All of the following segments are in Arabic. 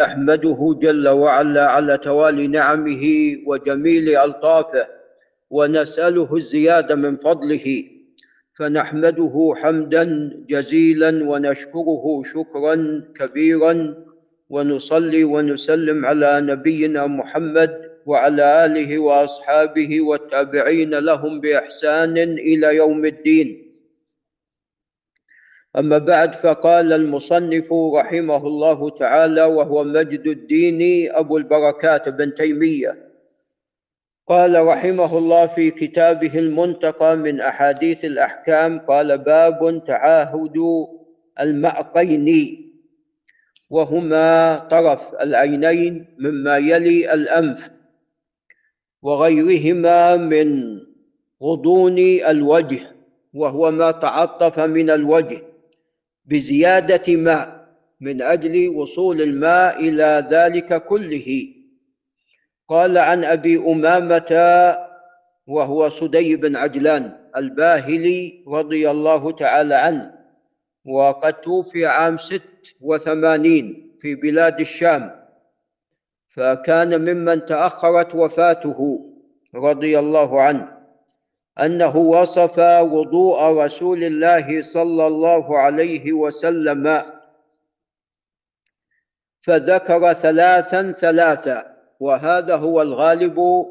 نحمده جل وعلا على توالي نعمه وجميل ألطافه ونسأله الزيادة من فضله. فنحمده حمدا جزيلا ونشكره شكرا كبيرا ونصلي ونسلم على نبينا محمد وعلى آله وأصحابه والتابعين لهم بإحسان إلى يوم الدين. أما بعد فقال المصنف رحمه الله تعالى وهو مجد الدين أبو البركات بن تيمية. قال رحمه الله في كتابه المنتقى من أحاديث الأحكام قال باب تعاهد المعقين وهما طرف العينين مما يلي الأنف وغيرهما من غضون الوجه وهو ما تعطف من الوجه. بزيادة ماء من أجل وصول الماء إلى ذلك كله. قال عن أبي أمامة وهو صدي بن عجلان الباهلي رضي الله تعالى عنه وقد توفي عام ست وثمانين في بلاد الشام فكان ممن تأخرت وفاته رضي الله عنه. أنه وصف وضوء رسول الله صلى الله عليه وسلم. فذكر ثلاثا ثلاثا وهذا هو الغالب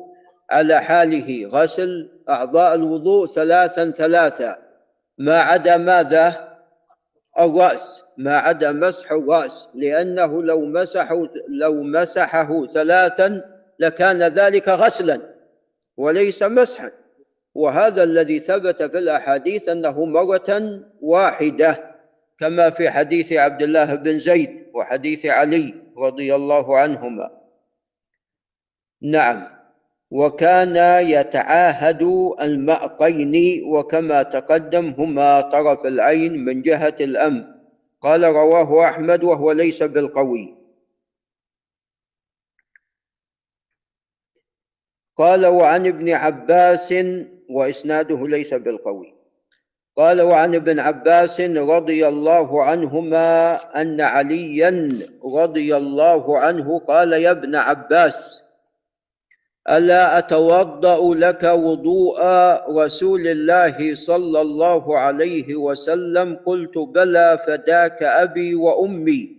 على حاله. غسل أعضاء الوضوء ثلاثا ثلاثا ما عدا ماذا؟ الرأس. ما عدا مسح الرأس. لأنه لو مسحه لو مسحه ثلاثا لكان ذلك غسلا وليس مسحا. وهذا الذي ثبت في الأحاديث أنه مرة واحدة كما في حديث عبد الله بن زيد وحديث علي رضي الله عنهما. نعم وكان يتعاهد المأقين وكما تقدم هما طرف العين من جهة الأنف. قال رواه أحمد وهو ليس بالقوي. قال وعن ابن عباس وإسناده ليس بالقوي. قال وعن ابن عباس رضي الله عنهما أن عليا رضي الله عنه قال يا ابن عباس ألا أتوضأ لك وضوء رسول الله صلى الله عليه وسلم؟ قلت بلى فداك أبي وأمي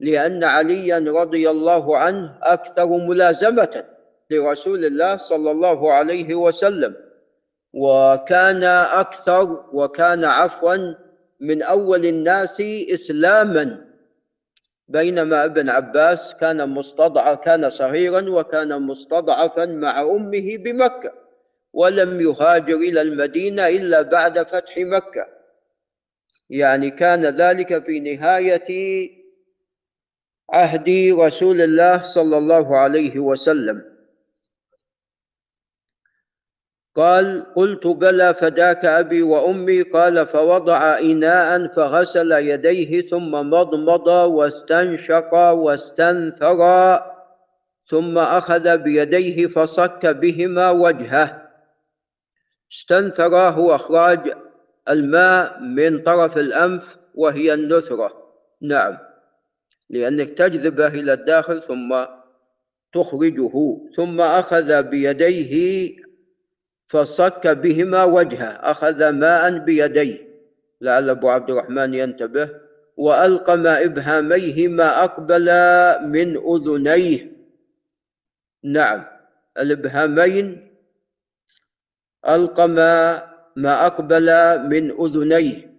لأن عليا رضي الله عنه أكثر ملازمة لرسول الله صلى الله عليه وسلم. وكان أكثر وكان عفوا من أول الناس إسلاما بينما ابن عباس كان مستضعف كان صغيرا وكان مستضعفا مع أمه بمكة ولم يهاجر إلى المدينة إلا بعد فتح مكة. يعني كان ذلك في نهاية عهد رسول الله صلى الله عليه وسلم. قال قلت بلى فداك أبي وأمي. قال فوضع إناء فغسل يديه ثم مضمض واستنشق واستنثر ثم أخذ بيديه فصك بهما وجهه. استنثر هو إخراج الماء من طرف الأنف وهي النثرة. نعم. لأنك تجذبه إلى الداخل ثم تخرجه. ثم أخذ بيديه فصك بهما وجهه أخذ ماء بيديه. لعل أبو عبد الرحمن ينتبه وألقم إبهاميه ما أقبل من أذنيه. نعم الإبهامين ألقم ما أقبل من أذنيه.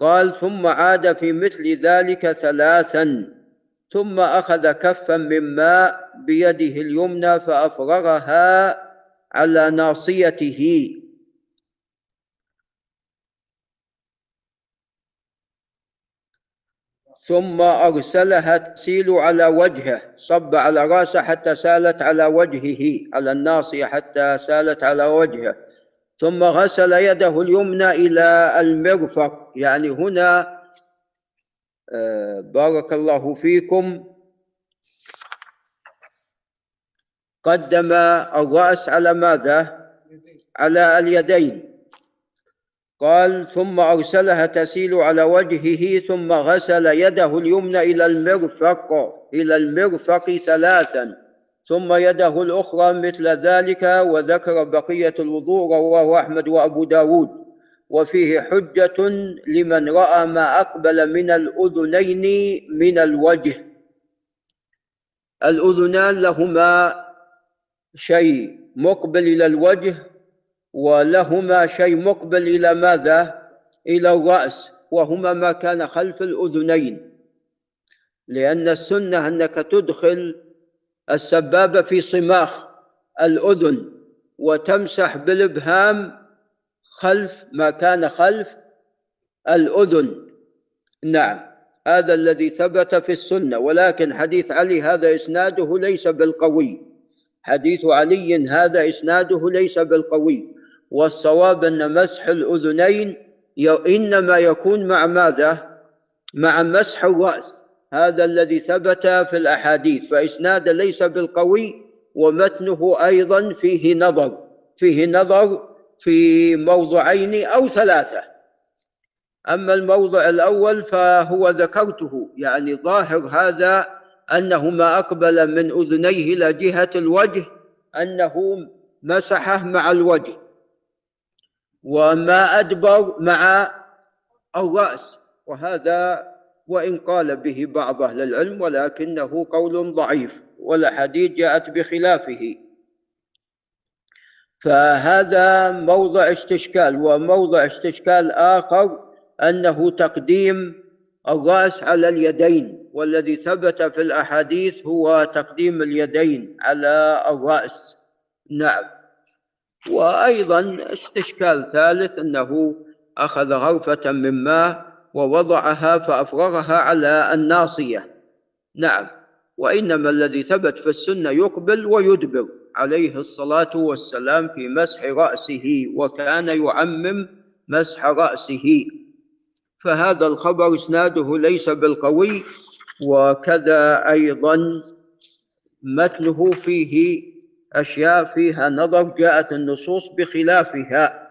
قال ثم عاد في مثل ذلك ثلاثا ثم أخذ كفا من ماء بيده اليمنى فأفرغها على ناصيته. ثم أرسلها تسيل على وجهه صب على رأسه حتى سالت على وجهه على الناصية حتى سالت على وجهه. ثم غسل يده اليمنى إلى المرفق يعني هنا آه، بارك الله فيكم. قدم الرأس على ماذا؟ على اليدين. قال ثم أرسلها تسيل على وجهه ثم غسل يده اليمنى إلى المرفق إلى المرفق ثلاثا ثم يده الأخرى مثل ذلك وذكر بقية الوضوء رواه أحمد وأبو داود. وفيه حجة لمن رأى ما أقبل من الأذنين من الوجه. الأذنان لهما شيء مقبل إلى الوجه ولهما شيء مقبل إلى ماذا؟ إلى الرأس وهما ما كان خلف الأذنين. لأن السنة أنك تدخل السبابة في صماخ الأذن وتمسح بالإبهام خلف ما كان خلف الأذن. نعم هذا الذي ثبت في السنة ولكن حديث علي هذا إسناده ليس بالقوي. حديث علي هذا إسناده ليس بالقوي. والصواب أن مسح الأذنين إنما يكون مع ماذا؟ مع مسح الرأس. هذا الذي ثبت في الأحاديث فإسناد ليس بالقوي ومتنه أيضا فيه نظر. فيه نظر في موضعين أو ثلاثة. أما الموضع الأول فهو ذكرته يعني ظاهر هذا أنه ما أقبل من أذنيه إلى جهة الوجه أنه مسحه مع الوجه. وما أدبر مع الرأس. وهذا وإن قال به بعض أهل العلم ولكنه قول ضعيف والأحاديث جاءت بخلافه. فهذا موضع استشكال. وموضع استشكال آخر أنه تقديم الرأس على اليدين. والذي ثبت في الأحاديث هو تقديم اليدين على الرأس. نعم. وأيضا استشكال ثالث أنه أخذ غرفة من ماء ووضعها فأفرغها على الناصية. نعم. وإنما الذي ثبت في السنة يقبل ويدبر عليه الصلاة والسلام في مسح رأسه وكان يعمم مسح رأسه. فهذا الخبر إسناده ليس بالقوي وكذا أيضا متنه فيه أشياء فيها نظر جاءت النصوص بخلافها.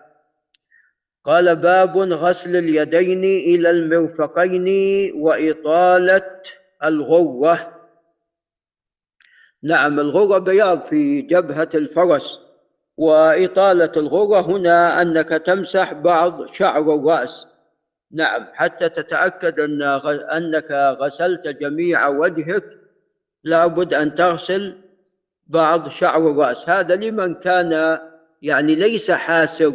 قال باب غسل اليدين إلى المرفقين وإطالة الغرة نعم الغرة بياض في جبهة الفرس وإطالة الغرة هنا أنك تمسح بعض شعر الرأس. نعم حتى تتأكد أن أنك غسلت جميع وجهك لابد أن تغسل بعض شعر الرأس. هذا لمن كان يعني ليس حاسر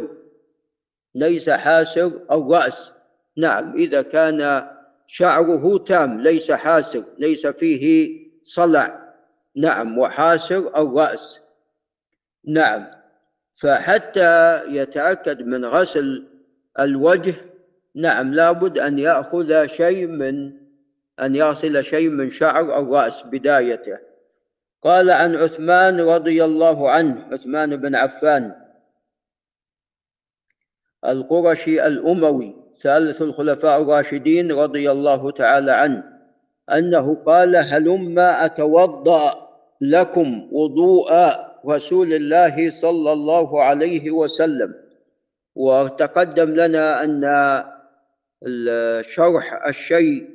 ليس حاسر الرأس. نعم إذا كان شعره تام ليس حاسر ليس فيه صلع. نعم وحاسر الرأس. نعم فحتى يتأكد من غسل الوجه نعم لابد أن يأخذ شيء من أن يغسل شيء من شعر الرأس بدايته. قال عن عثمان رضي الله عنه عثمان بن عفان القرشي الأموي ثالث الخلفاء الراشدين رضي الله تعالى عنه أنه قال هلما أتوضأ لكم وضوء رسول الله صلى الله عليه وسلم وتقدم لنا أن شرح الشيء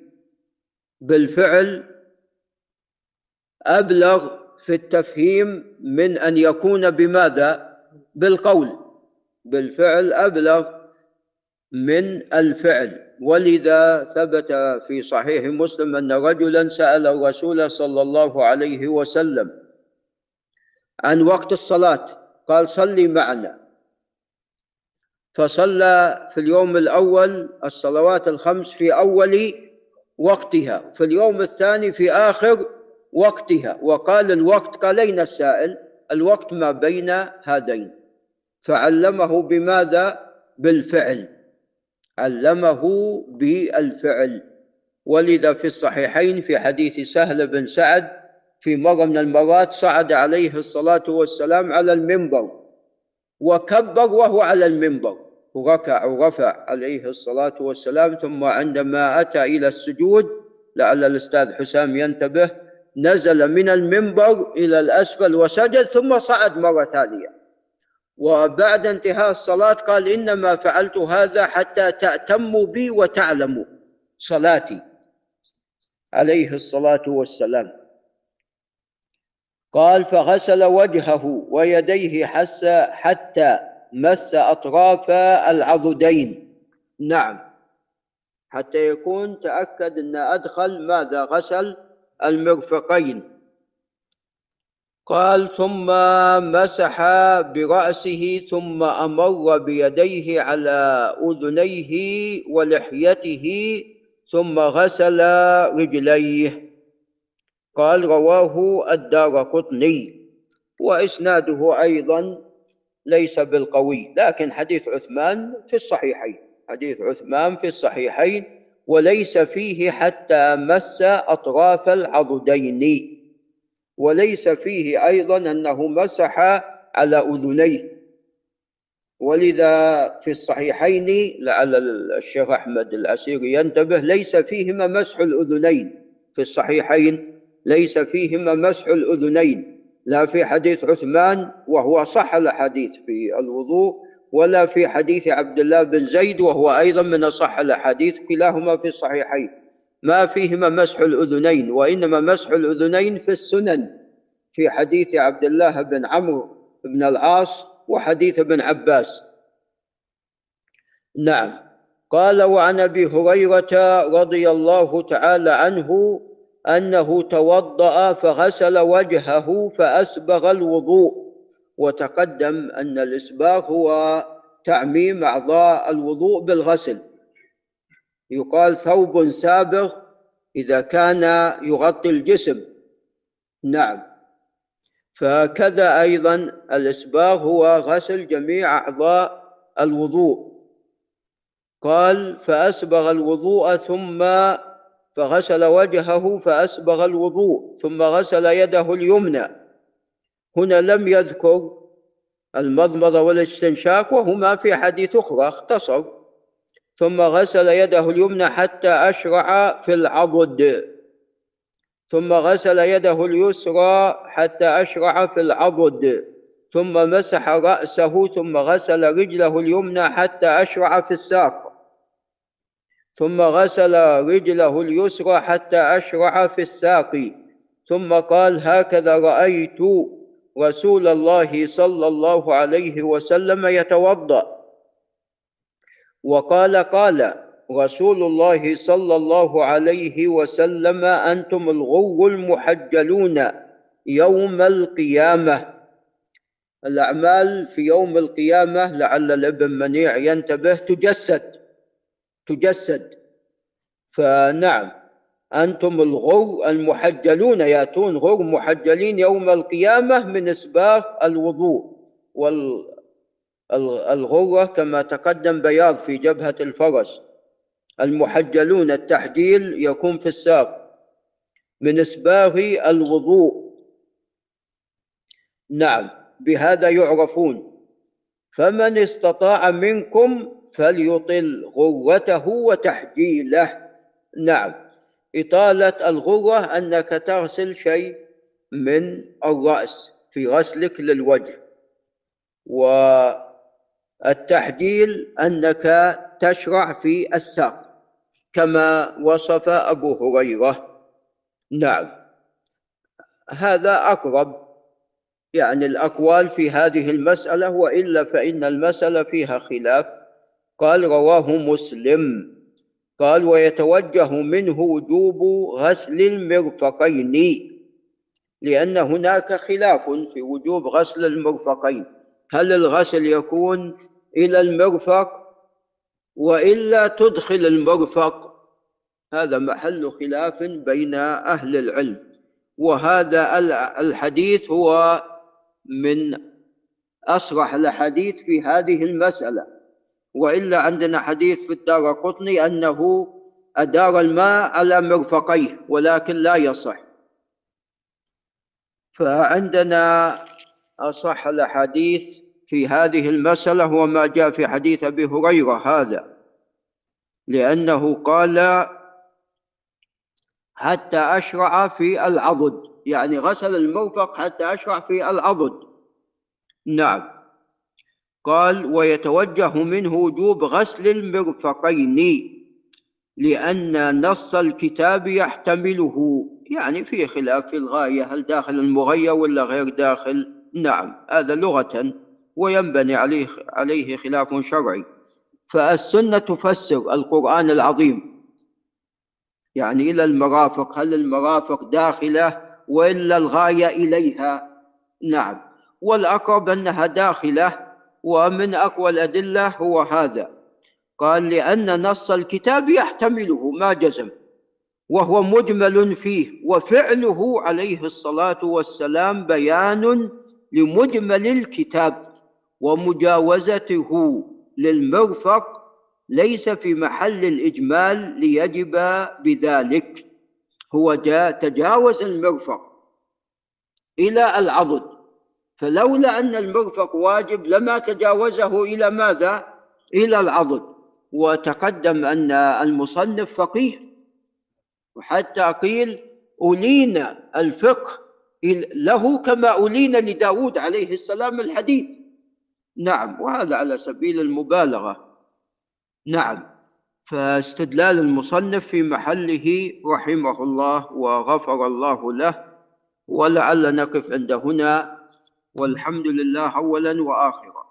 بالفعل أبلغ في التفهيم من أن يكون بماذا؟ بالقول. بالفعل أبلغ من الفعل. ولذا ثبت في صحيح مسلم أن رجلا سأل الرسول صلى الله عليه وسلم عن وقت الصلاة. قال صلي معنا. فصلى في اليوم الأول الصلوات الخمس في أول وقتها في اليوم الثاني في آخر وقتها. وقال الوقت قال أين السائل؟ الوقت ما بين هذين. فعلمه بماذا؟ بالفعل. علمه بالفعل. ولذا في الصحيحين في حديث سهل بن سعد في مرة من المرات صعد عليه الصلاة والسلام على المنبر وكبر وهو على المنبر. وركع ورفع عليه الصلاة والسلام ثم عندما أتى إلى السجود لعل الأستاذ حسام ينتبه نزل من المنبر إلى الأسفل وسجد ثم صعد مرة ثانية. وبعد انتهاء الصلاة قال إنما فعلت هذا حتى تأتموا بي وتعلموا صلاتي. عليه الصلاة والسلام. قال فغسل وجهه ويديه حتى مس أطراف العضدين. نعم. حتى يكون تأكد أن أدخل ماذا غسل المرفقين. قال ثم مسح برأسه ثم أمر بيديه على أذنيه ولحيته ثم غسل رجليه. قال رواه الدار قطني. وإسناده أيضا ليس بالقوي لكن حديث عثمان في الصحيحين حديث عثمان في الصحيحين وليس فيه حتى مس أطراف العضدين وليس فيه أيضا أنه مسح على أذنيه. ولذا في الصحيحين لعل الشيخ أحمد العسيري ينتبه ليس فيهما مسح الأذنين. في الصحيحين ليس فيهما مسح الأذنين. لا في حديث عثمان وهو صح الأحاديث في الوضوء ولا في حديث عبد الله بن زيد وهو أيضا من أصح الأحاديث كلاهما في الصحيحين. ما فيهما مسح الأذنين وإنما مسح الأذنين في السنن في حديث عبد الله بن عمرو بن العاص وحديث ابن عباس. نعم. قال وعن أبي هريرة رضي الله تعالى عنه أنه توضأ فغسل وجهه فأسبغ الوضوء. وتقدم أن الإسباغ هو تعميم أعضاء الوضوء بالغسل. يقال ثوب سابغ إذا كان يغطي الجسم. نعم. فكذا أيضا الإسباغ هو غسل جميع أعضاء الوضوء. قال فأسبغ الوضوء ثم فغسل وجهه فأسبغ الوضوء ثم غسل يده اليمنى. هنا لم يذكر المضمضه والاستنشاق وهما في حديث أخرى اختصر. ثم غسل يده اليمنى حتى أشرع في العضد. ثم غسل يده اليسرى حتى أشرع في العضد. ثم مسح رأسه ثم غسل رجله اليمنى حتى أشرع في الساق. ثم غسل رجله اليسرى حتى أشرع في الساق. ثم قال هكذا رأيت رسول الله صلى الله عليه وسلم يتوضأ وقال قال رسول الله صلى الله عليه وسلم أنتم الغر المحجلون يوم القيامة الأعمال في يوم القيامة لعل الابن منيع ينتبه تجسد. تجسد فنعم أنتم الغر المحجلون يأتون غر محجلين يوم القيامة من إسباغ الوضوء والغرة كما تقدم بياض في جبهة الفرس. المحجلون التحجيل يكون في الساق من إسباغ الوضوء. نعم بهذا يعرفون. فمن استطاع منكم فليطل غرته وتحجيله. نعم. إطالة الغرة أنك تغسل شيء من الرأس في غسلك للوجه. والتحجيل أنك تشرع في الساق كما وصف أبو هريرة. نعم. هذا أقرب يعني الأقوال في هذه المسألة وإلا فإن المسألة فيها خلاف. قال رواه مسلم. قال ويتوجه منه وجوب غسل المرفقين لأن هناك خلاف في وجوب غسل المرفقين. هل الغسل يكون إلى المرفق؟ وإلا تدخل المرفق؟ هذا محل خلاف بين أهل العلم. وهذا الحديث هو من أصرح الأحاديث في هذه المسألة. وإلا عندنا حديث في الدار قطني أنه أدار الماء على مرفقيه ولكن لا يصح. فعندنا أصح الأحاديث في هذه المسألة هو ما جاء في حديث أبي هريرة هذا لأنه قال حتى أشرع في العضد يعني غسل المرفق حتى أشرع في العضد نعم. قال ويتوجه منه وجوب غسل المرفقين لأن نص الكتاب يحتمله. يعني في خلاف في الغاية هل داخل المغير ولا غير داخل؟ نعم هذا لغة وينبني عليه عليه خلاف شرعي. فالسنة تفسر القرآن العظيم. يعني إلى المرافق هل المرافق داخلة وإلا الغاية إليها. نعم. والأقرب أنها داخلة ومن أقوى الأدلة هو هذا. قال لأن نص الكتاب يحتمله ما جزم وهو مجمل فيه وفعله عليه الصلاة والسلام بيان لمجمل الكتاب ومجاوزته للمرفق ليس في محل الإجمال ليجب بذلك. هو جاء تجاوز المرفق إلى العضد. فلولا أن المرفق واجب لما تجاوزه إلى ماذا؟ إلى العضد. وتقدم أن المصنف فقيه وحتى قيل أولين الفقه له كما أولين لداود عليه السلام الحديث. نعم وهذا على سبيل المبالغة. نعم. فاستدلال المصنف في محله رحمه الله وغفر الله له ولعل نقف عند هنا والحمد لله أولا وآخرا.